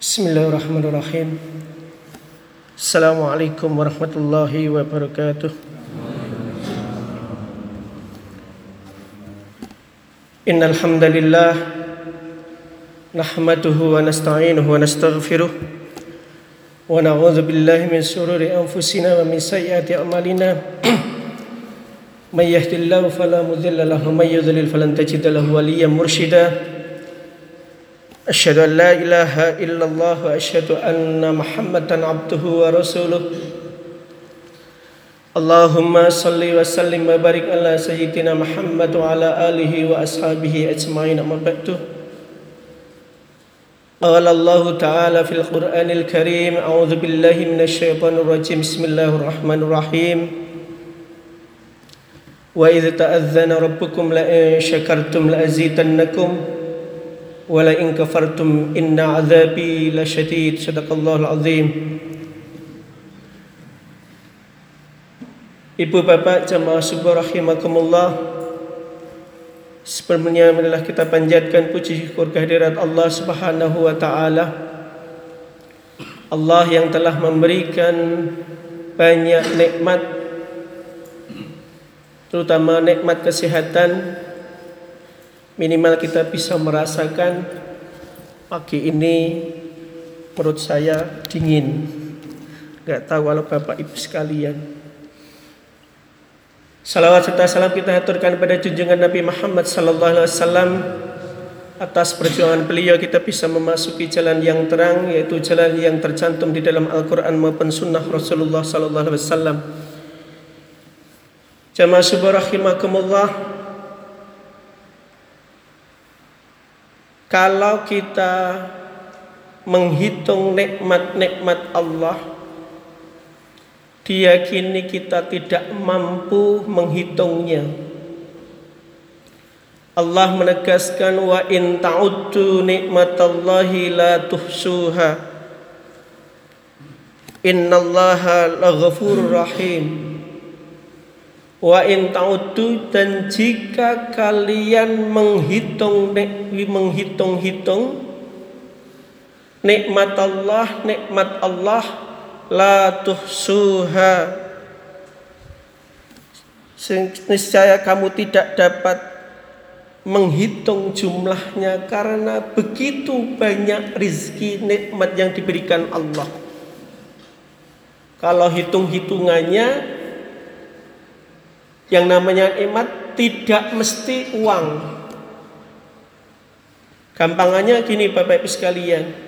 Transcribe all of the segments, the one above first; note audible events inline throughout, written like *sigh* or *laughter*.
بسم الله الرحمن الرحيم السلام عليكم ورحمة الله وبركاته إن الحمد لله نحمده ونستعينه ونستغفره ونعوذ بالله من شرور أنفسنا ومن سيئات أعمالنا من يهد الله فلا مضل له ومن يضلل فلن تجد له وليا مرشدا أشهد أن لا إله إلا الله وأشهد أن محمدا عبده ورسوله. اللهم صل وسلم وبارك على سيدنا محمد وعلى آله وأصحابه أجمعين. أما بعد قال الله تعالى في القرآن الكريم أعوذ بالله من الشيطان الرجيم. بسم الله الرحمن الرحيم. وإذ تأذن ربكم لئن شكرتم لأزيدنكم. ولئن كفرتم إن عذابي لشديد صدق الله العظيم Ibu bapak jamaah subuh rahimakumullah Sebelumnya marilah kita panjatkan puji syukur kehadirat Allah Subhanahu wa taala. Allah yang telah memberikan banyak nikmat terutama nikmat kesehatan minimal kita bisa merasakan pagi ini perut saya dingin nggak tahu kalau bapak ibu sekalian Salawat serta salam kita haturkan pada junjungan Nabi Muhammad sallallahu alaihi wasallam atas perjuangan beliau kita bisa memasuki jalan yang terang yaitu jalan yang tercantum di dalam Al-Qur'an maupun sunnah Rasulullah sallallahu alaihi wasallam. Jamaah subuh rahimakumullah. Kalau kita menghitung nikmat-nikmat Allah diyakini kita tidak mampu menghitungnya. Allah menegaskan wa in ta'uddu nikmatallahi la tuhsuha. Innallaha laghafurur rahim. Wa in ta'uddu dan jika kalian menghitung menghitung-hitung nikmat Allah, nikmat Allah la tuhsuha. Niscaya kamu tidak dapat menghitung jumlahnya karena begitu banyak rizki nikmat yang diberikan Allah. Kalau hitung-hitungannya yang namanya nikmat tidak mesti uang gampangannya gini Bapak Ibu sekalian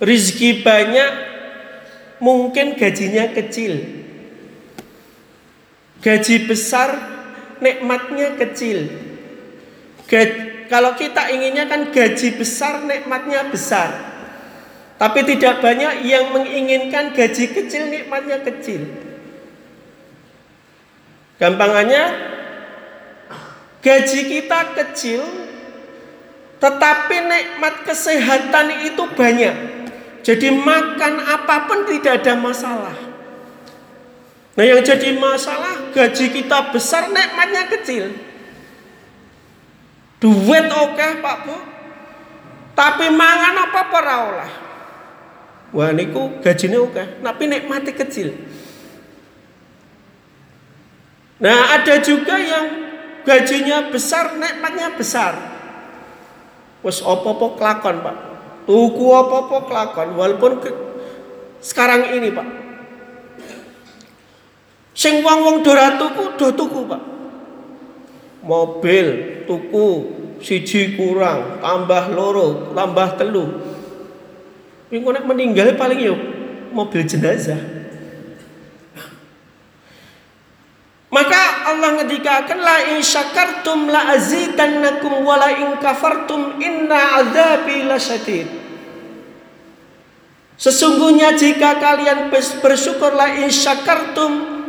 rizki banyak mungkin gajinya kecil. Gaji besar nikmatnya kecil. Gaji, kalau kita inginnya kan gaji besar nikmatnya besar. Tapi tidak banyak yang menginginkan gaji kecil nikmatnya kecil. Gampangannya gaji kita kecil tetapi nikmat kesehatan itu banyak. Jadi makan apa pun tidak ada masalah. Nah yang jadi masalah gaji kita besar nikmatnya kecil. Duit oke okay, Pak Bu. Tapi mangan apa para olah. Wah niku gajinya oke, okay, tapi nikmatnya kecil. Nah ada juga yang gajinya besar, nikmatnya besar. Wes opo-opo kelakon Pak. Tuku apa-apa kelakon walaupun ke, sekarang ini Pak. Sing wong-wong do tuku do tuku Pak. Mobil tuku siji kurang, tambah loro, tambah telu. Nek meninggal paling yuk mobil jenazah. La in syakartum la azidannakum wa la in kafartum inna azabi lasyadid. Sesungguhnya jika kalian bersyukurlah insyakartum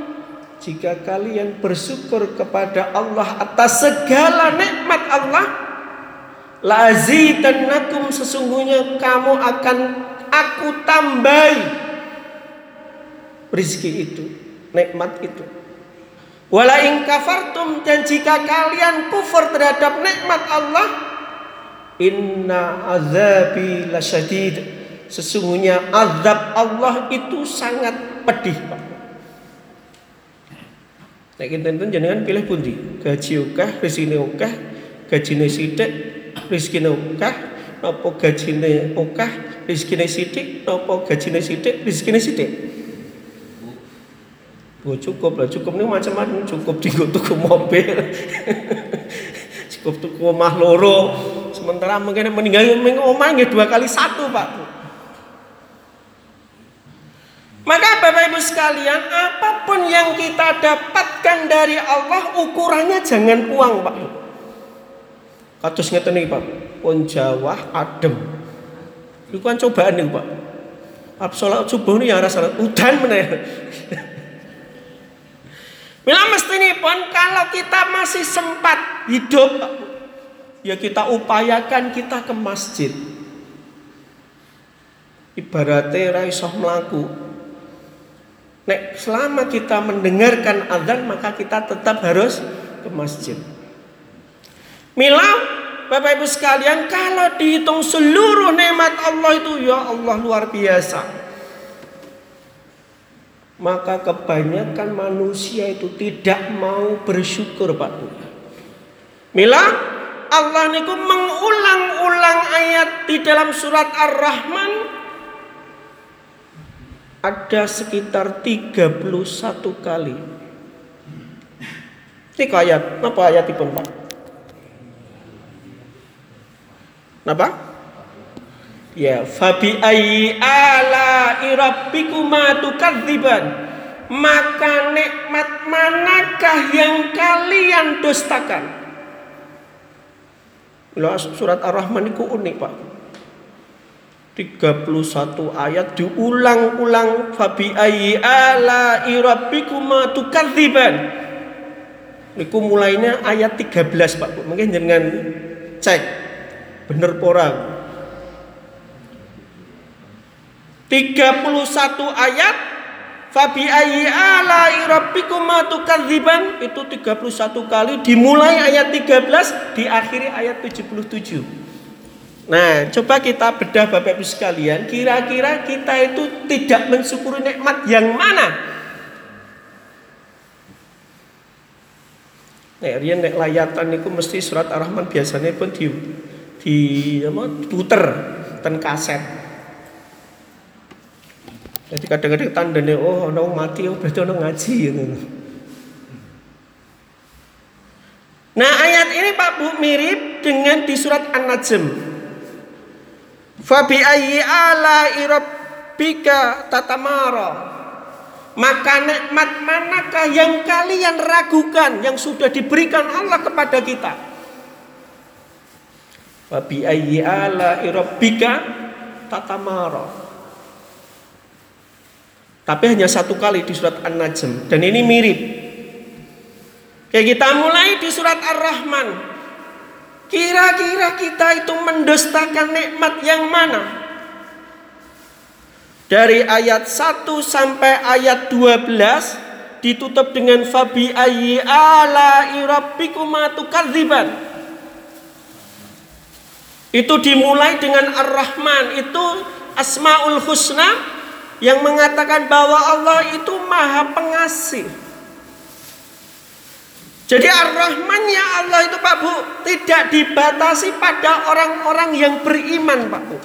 jika kalian bersyukur kepada Allah atas segala nikmat Allah lazidannakum sesungguhnya kamu akan aku tambahi rezeki itu nikmat itu wala in kafartum dan jika kalian kufur terhadap nikmat Allah inna azabi lasyadid Sesungguhnya azab Allah itu sangat pedih, Pak. Nek kinten jenengan pilih pundi? Gaji okah, rezeki okah, gajine sithik, rezekine okah, napa gajine okah, rezekine sithik, napa gajine sithik, rezekine sithik? Oh cukup lah, cukup ini macam-macam cukup tinggal tuku mobil, *laughs* cukup tuku omah loro. Sementara mungkin meninggal omah dua kali satu pak. Maka Bapak Ibu sekalian, apa pun yang kita dapatkan dari Allah, ukurannya jangan uang, Pak. Kados ngeten iki, Pak. Pun Jawa adem. Iku kan cobaan nih, Pak. Absolut subuh ini yang rasa udan meneh. *laughs* Mila pun kalau kita masih sempat hidup, ya kita upayakan kita ke masjid. Ibaratnya raisoh melaku, Nek selama kita mendengarkan azan maka kita tetap harus ke masjid. Mila Bapak Ibu sekalian kalau dihitung seluruh nikmat Allah itu ya Allah luar biasa. Maka kebanyakan manusia itu tidak mau bersyukur Pak. Mila Allah niku mengulang-ulang ayat di dalam surat Ar-Rahman ada sekitar 31 kali. Ini ayat, apa ayat itu Pak? Napa? Ya, fabi ayyi ala rabbikuma tukadziban? Maka nikmat manakah yang kalian dustakan? Surat Ar-Rahman itu unik, Pak. 31 ayat diulang-ulang fabi ayyi ala rabbikuma tukadziban niku mulainya ayat 13 Pak mungkin jangan cek bener porang 31 ayat Fabi ayyi ala rabbikuma tukadziban itu 31 kali dimulai ayat 13 diakhiri ayat 77 Nah, coba kita bedah Bapak Ibu sekalian, kira-kira kita itu tidak mensyukuri nikmat yang mana? Nek riyen nek layatan niku mesti surat Ar-Rahman biasanya pun di di apa puter ten kaset. Jadi kadang-kadang tandanya oh ono mati oh berarti ono ngaji gitu. Nah ayat ini Pak Bu mirip dengan di surat An-Najm. Fabi ayyi ala irabbika tatamara. Maka nikmat manakah yang kalian ragukan yang sudah diberikan Allah kepada kita? Fabi ayyi ala irabbika tatamara. Tapi hanya satu kali di surat An-Najm dan ini mirip. Kayak kita mulai di surat Ar-Rahman Kira-kira kita itu mendustakan nikmat yang mana? Dari ayat 1 sampai ayat 12 ditutup dengan fabi ayyi ala rabbikuma. Itu dimulai dengan Ar-Rahman, itu Asmaul Husna yang mengatakan bahwa Allah itu Maha Pengasih. Jadi ar-Rahmannya Allah itu Pak Bu tidak dibatasi pada orang-orang yang beriman Pak Bu.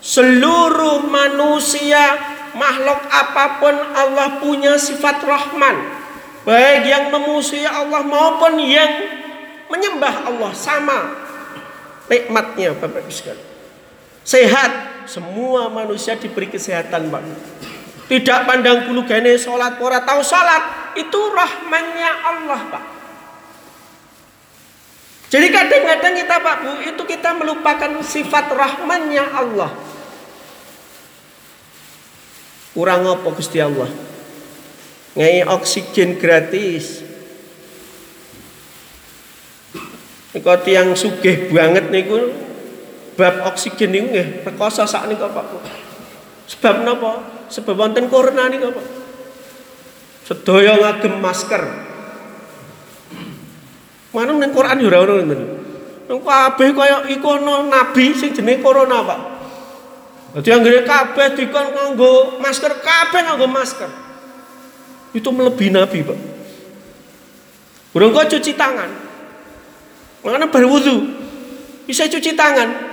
Seluruh manusia makhluk apa pun Allah punya sifat Rahman. Baik yang memusuhi Allah maupun yang menyembah Allah sama nikmatnya Bapak Ibu sekalian. Sehat, semua manusia diberi kesehatan Pak. Tidak pandang bulu gane sholat, pora tahu sholat. Itu rahmannya Allah Pak. Jadi kadang-kadang kita Pak Bu itu kita melupakan sifat rahmannya Allah. Kurang apa Gusti Allah? Ngai oksigen gratis. Niku yang sugih banget niku bab oksigen niku nggih rekoso sak niku Pak. Sebab napa? Sebab wonten corona niku Pak. Sedaya ngagem masker. Mana ning Quran yo ora ono ngoten. Nang kabeh kaya iku ana nabi sing jenenge corona, Pak. Jadi yang gede kabeh dikon nganggo masker, kabeh nganggo masker. Itu melebihi Nabi, Pak. Burung kok cuci tangan. Makanya berwudu. Bisa cuci tangan.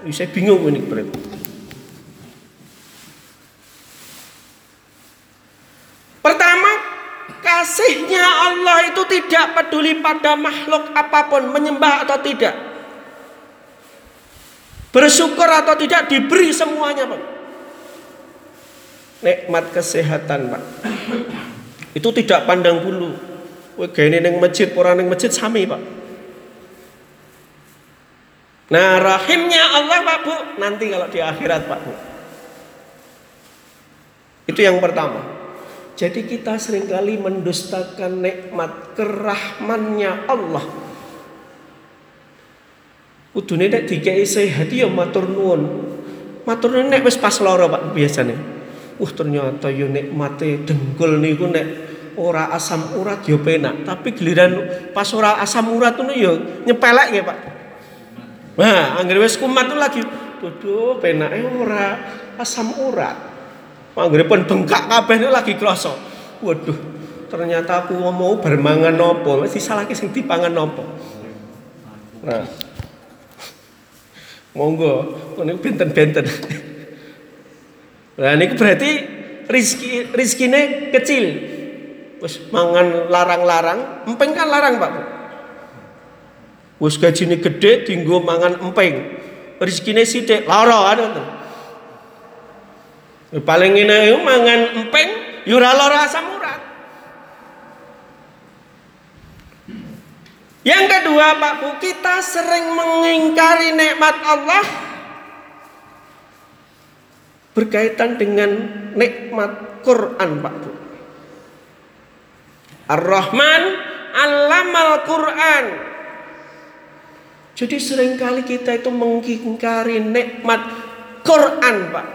Bisa bingung ini berarti. Pertama, kasihnya Allah itu tidak peduli pada makhluk apa pun, menyembah atau tidak. Bersyukur atau tidak diberi semuanya, Pak. Nikmat kesehatan, Pak. Itu tidak pandang bulu. Kowe gawe ning masjid, ora ning masjid sami, Pak. Nah, rahimnya Allah, Pak Bu, nanti kalau di akhirat, Pak Bu. Itu yang pertama. Jadi kita sering kali mendustakan nikmat kerahmannya Allah. Kudune nek dikei sehat ya matur nuwun. Matur nuwun nek wis pas lara Pak biasane. Uh ternyata yo nikmate dengkul niku nek ora asam urat yo penak, tapi giliran pas ora asam urat itu yo nyepelek ya Pak. Nah, anggere wis kumat lagi dudu penake ora asam urat. Anggere pun bengkak kabeh lagi krasa. Waduh, ternyata aku mau bermangan nopo, mesti salahke sing dipangan nopo. Nah. Monggo, ini benten-benten. Nah, ini berarti rizki rizkine kecil, Wis mangan larang-larang, empeng kan larang, Pak. Wis gajine gede dinggo mangan empeng. Rezekine sithik lara ngoten. Paling ngene mangan empeng ya ora lara asam urat. Yang kedua Pak Bu, kita sering mengingkari nikmat Allah berkaitan dengan nikmat Quran Pak Bu. Ar-Rahman Allamal Quran. Jadi sering kali kita itu mengingkari nikmat Quran, Pak.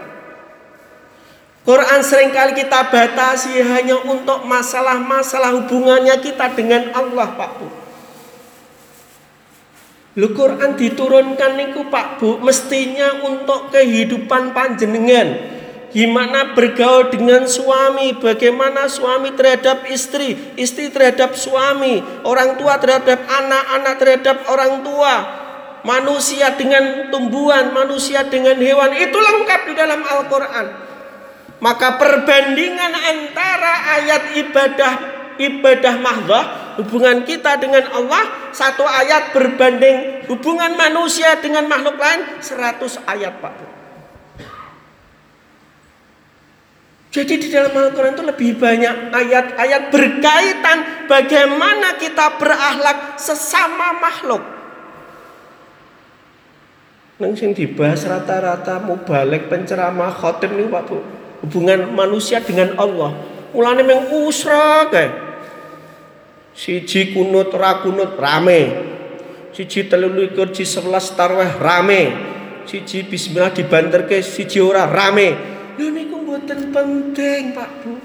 Quran sering kali kita batasi hanya untuk masalah-masalah hubungannya kita dengan Allah, Pak Bu. Lu Quran diturunkan niku Pak Bu mestinya untuk kehidupan panjenengan Gimana bergaul dengan suami, bagaimana suami terhadap istri, istri terhadap suami, orang tua terhadap anak, anak terhadap orang tua, manusia dengan tumbuhan, manusia dengan hewan, itu lengkap di dalam Al-Quran. Maka perbandingan antara ayat ibadah ibadah mahdoh hubungan kita dengan Allah satu ayat berbanding hubungan manusia dengan makhluk lain 100 ayat Pak. Jadi di dalam Al-Quran itu lebih banyak ayat-ayat berkaitan bagaimana kita berakhlak sesama makhluk. Nang sing dibahas rata-rata balik penceramah khotim nih Pak Bu. Hubungan manusia dengan Allah. Mulane meng usra kae. Siji kunut ra kunut rame. Siji telulikur ji sebelas tarweh rame. Siji bismillah dibanterke siji ora rame. Mboten penting, Pak Bu.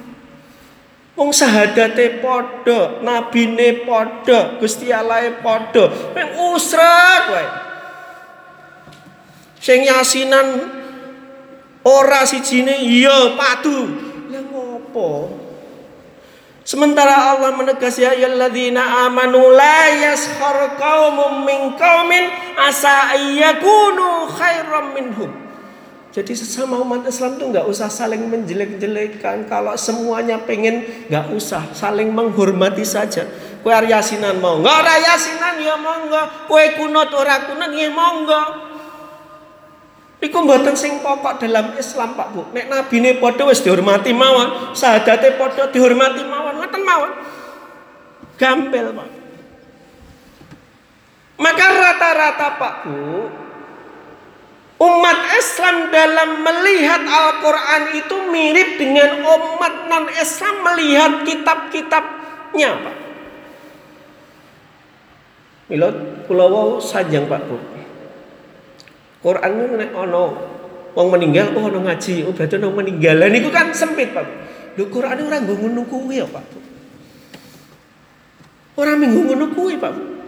Wong sahadate padha, nabine padha, Gusti Allahe padha. Meng usrat wae. Sing yasinan ora sijine iya padu. Lah ngopo? Sementara Allah menegasi ya ayyuhalladzina amanu la yaskhar qaumun min qaumin asa ayyakunu khairam minhum. Jadi sesama umat Islam tuh nggak usah saling menjelek-jelekan. Kalau semuanya pengen nggak usah saling menghormati saja. Kue yasinan mau nggak ada yasinan ya monggo. Kue kunut ora kunut ya monggo. Iku mboten sing pokok dalam Islam Pak Bu. Nek nabi ne padha wis dihormati mawon, sahadate padha dihormati mawon, ngoten mawon. Gampil Pak. Maka rata-rata Pak Bu, Umat Islam dalam melihat Al-Quran itu mirip dengan umat non-Islam melihat kitab-kitabnya, Pak. Milo pulau sajang Pak Bu. Quran itu nek ono wong meninggal oh ono ngaji, oh berarti ono meninggal. Lah niku kan sempit, Pak. Lho Quran ora nggo ngono kuwi ya, Pak. Ora minggu ngono kuwi, Pak. Itu untuk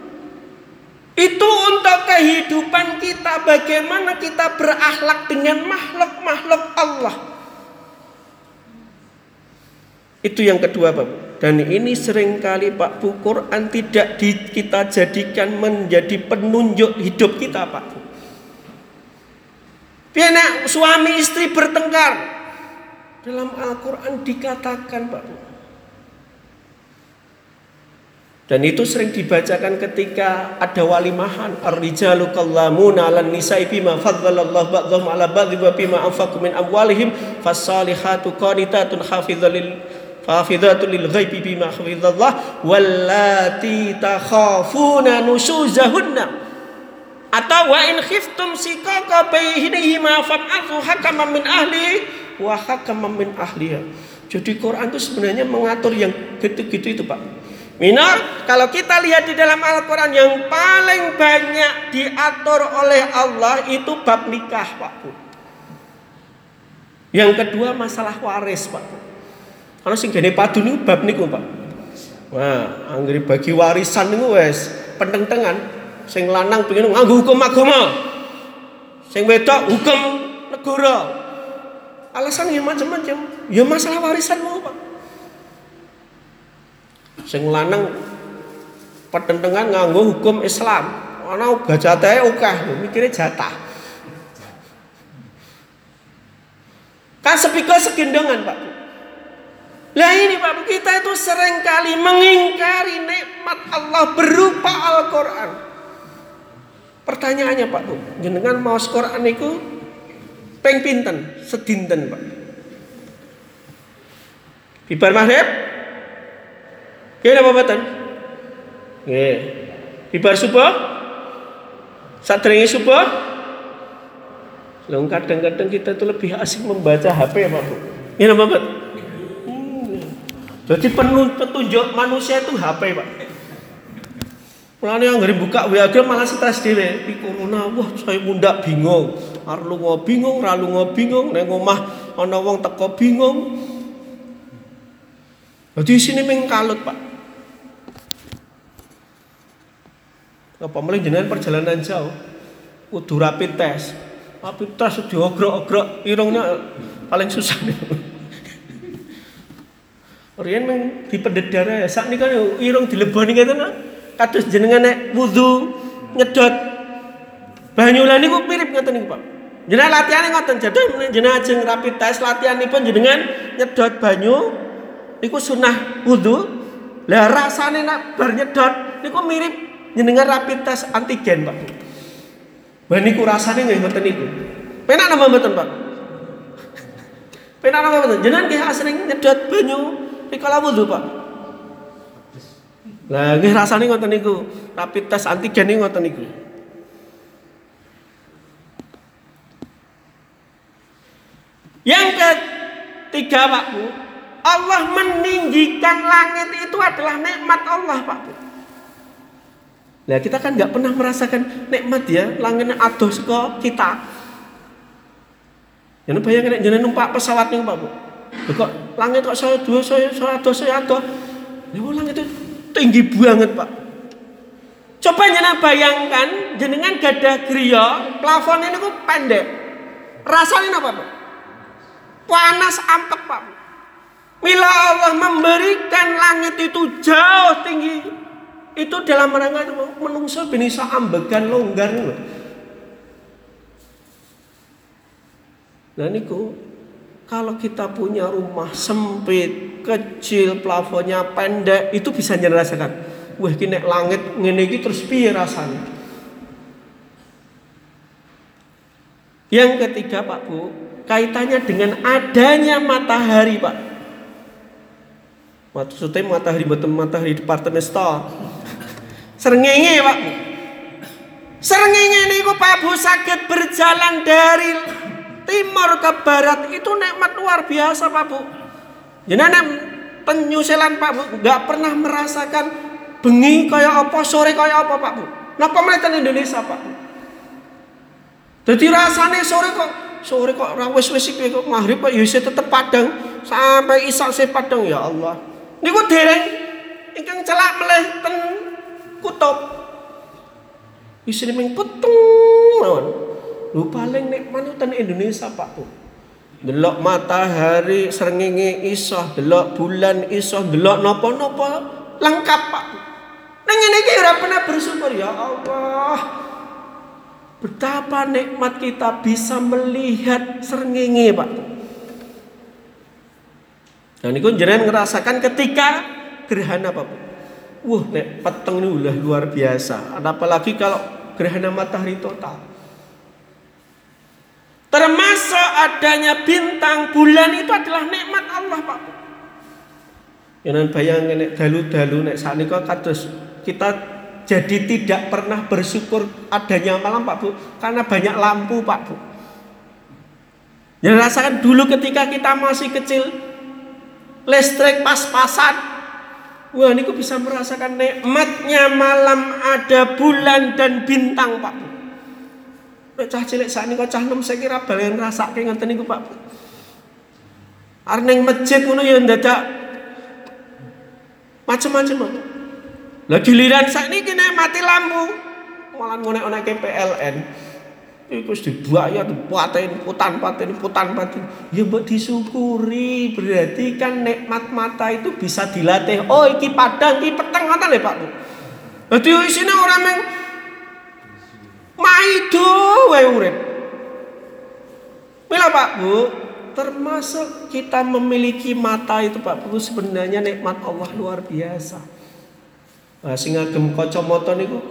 kehidupan kita, bagaimana kita berakhlak dengan makhluk makhluk Allah. Itu yang kedua Pak Bu. Dan ini sering kali Pak Bu Quran tidak di, kita jadikan menjadi penunjuk hidup kita Pak Bu. Biar suami istri bertengkar. Dalam Al-Quran dikatakan Pak Bu. Dan itu sering dibacakan ketika ada walimahan. Ar-rijalu qallamuna 'alan nisa'i bima faddalallahu ba'dhum 'ala ba'dhin wa bima anfaqu min amwalihim fas-salihatu qanitatun hafizalil hafizatun lil ghaibi bima hafizallah wallati takhafuna nusuzahunna atau wa in khiftum sikaka bainihima fab'athu hakaman min ahli wa hakaman min ahliha. Jadi Quran itu sebenarnya mengatur yang gitu-gitu itu, Pak. Minor, kalau kita lihat di dalam Al-Quran yang paling banyak diatur oleh Allah itu bab nikah Pak Bu. Yang kedua masalah waris Pak Bu. Kalau sing gene padu niku bab niku Pak. Wah, anggere bagi warisan niku wes pententengan sing lanang pengen nganggo hukum agama. Sing wedok hukum negara. Alasan ya macam-macam. Ya masalah warisan mau Pak. Sing lanang pertentangan nganggo hukum Islam. Ana gajate akeh, mikire jatah. Kan sepikul segendongan, Pak. Lah ini Pak, kita itu sering kali mengingkari nikmat Allah berupa Al-Qur'an. Pertanyaannya Pak Bu, jenengan mau Quran itu peng pinten, sedinten Pak. Bibar maghrib Apa batan? Nggih. Ibar subuh? Sadrenge subuh? Lalu kadang-kadang kita tuh lebih asik membaca HP ya Pak Bu. Ini apa? Hmm. Jadi petunjuk manusia itu HP Pak. Mulane yang ngeri buka WA malah stres dhewe. Di corona wah saya muda bingung. Arlu ngo bingung, ralu ngo bingung, nek omah ana wong teko bingung. Jadi sini mengkalut Pak. Apa mulai jenengan perjalanan jauh kudu rapid test. Rapid test diogrok-ogrok irungnya paling susah nih. *laughs* Rian meng di darah ya. Saat ini kan irung dileboni gitu nah. Kados jenengan nek wudu nyedot banyu lah niku mirip ngoten niku Pak. Jenengan latihan ngoten jatuh jenengan ajeng rapid test latihan pun jenengan nyedot banyu niku sunah wudu. Lah rasane nak bar nyedot niku mirip jenengan rapid test antigen Pak. Wah niku rasane nggih ngoten niku. Penak napa mboten Pak? Penak napa mboten? Jenengan nggih asring nyedot banyu rikala wudu Pak. Lah nggih rasane ngoten niku. Rapid test antigen niku ngoten niku. Yang ketiga Pak Bu, Allah meninggikan langit itu adalah nikmat Allah Pak Bu. Nah kita kan nggak pernah merasakan nikmat ya langitnya adoh seko kita. Jangan bayangin jangan numpak pesawat nih pak bu. Kok langit kok saya dua saya saya adoh saya adoh. Ya langit itu tinggi banget pak. Coba jangan bayangkan jenengan gada griya plafon ini kok pendek. Rasanya apa pak? Panas ampek pak. Mila Allah memberikan langit itu jauh tinggi itu dalam rangka menungso bisa ambegan longgar loh. Nah niku kalau kita punya rumah sempit, kecil, plafonnya pendek, itu bisa rasakan. Wah, kini langit ngene iki terus piye rasanya? Yang ketiga Pak Bu, kaitannya dengan adanya matahari Pak. Maksudnya matahari betul matahari departemen store. Serengenge Pak. Serengenge niku Pak Bu sakit berjalan dari timur ke barat itu nikmat luar biasa Pak Bu. Jenengan penyusilan Pak Bu nggak pernah merasakan bengi kaya apa sore kaya apa Pak Bu. Napa mereka Indonesia Pak Bu? Jadi rasanya sore kok sore kok rawes wis iki kok maghrib kok ya tetep padang sampai isak se padang ya Allah. Niku dereng ingkang celak meleh ten kutub. Istri meng peteng mawon. Lu paling nikmat ten Indonesia Pak Bu. delok matahari srengenge iso, delok bulan iso, delok napa-napa lengkap Pak. Nang ngene iki pernah bersyukur ya Allah. Betapa nikmat kita bisa melihat srengenge Pak. Dan itu jenengan ngerasakan ketika gerhana Pak. Wah, nek peteng ini udah luar biasa. Apalagi kalau gerhana matahari total. Termasuk adanya bintang bulan itu adalah nikmat Allah, Pak. Jangan bayangin nek dalu-dalu nek saat ini kados kita jadi tidak pernah bersyukur adanya malam Pak Bu karena banyak lampu Pak Bu. Yang rasakan dulu ketika kita masih kecil listrik pas-pasan. Wah, ini bisa merasakan nikmatnya malam ada bulan dan bintang Pak. Nek cah cilik kok cah nom saya kira balen rasake ngoten niku Pak Bu. Arneng masjid ngono ya ndadak macam-macam lah giliran ini kena mati lampu malah ngonek onek PLN itu dibayar paten putan paten putan paten ya buat disyukuri. Berarti kan nikmat mata itu bisa dilatih. Oh iki padang iki peteng ngoten lho Pak Dadi isine orang yang maido wae urip. Mila Pak Bu termasuk kita memiliki mata itu Pak Bu sebenarnya nikmat Allah luar biasa. Nah, sing agem kacamata niku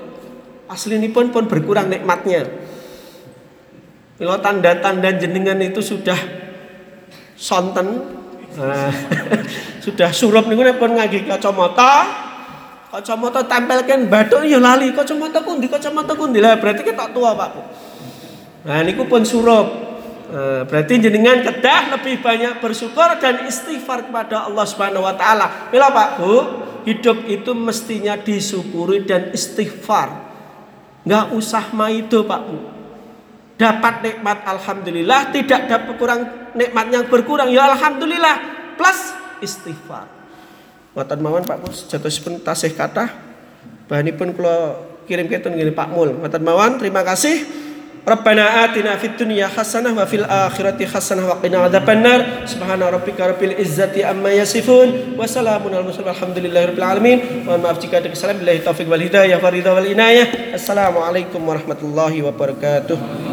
aslinipun pun berkurang nikmatnya. Kalau tanda-tanda jenengan itu sudah sonten nah, *laughs* sudah surup niku pun ngagi kacamata kacamata tempelkan bathuk ya lali kacamata kundi kacamata kundi lah berarti kita tua Pak Bu. Nah niku pun surup Eh, berarti jenengan kedah lebih banyak bersyukur dan istighfar kepada Allah Subhanahu wa taala. Bila Pak Bu, hidup itu mestinya disyukuri dan istighfar. Enggak usah maido Pak Bu. Dapat nikmat alhamdulillah, tidak dapat kurang nikmat yang berkurang ya alhamdulillah plus istighfar. Wonten mawon Pak Bu, jatosipun tasih kathah. Bahanipun kula kirim ketun ngene Pak Mul. Wonten mawon, terima kasih. Rabbana atina fid dunya hasanah wa fil akhirati hasanah wa qina adzabannar. Subhana rabbika rabbil izzati amma yasifun wa salamun al mursalin walhamdulillahi rabbil alamin. Mohon maaf jika ada kesalahan. Billahi taufik wal hidayah wa ridha wal inayah. Assalamualaikum warahmatullahi wabarakatuh.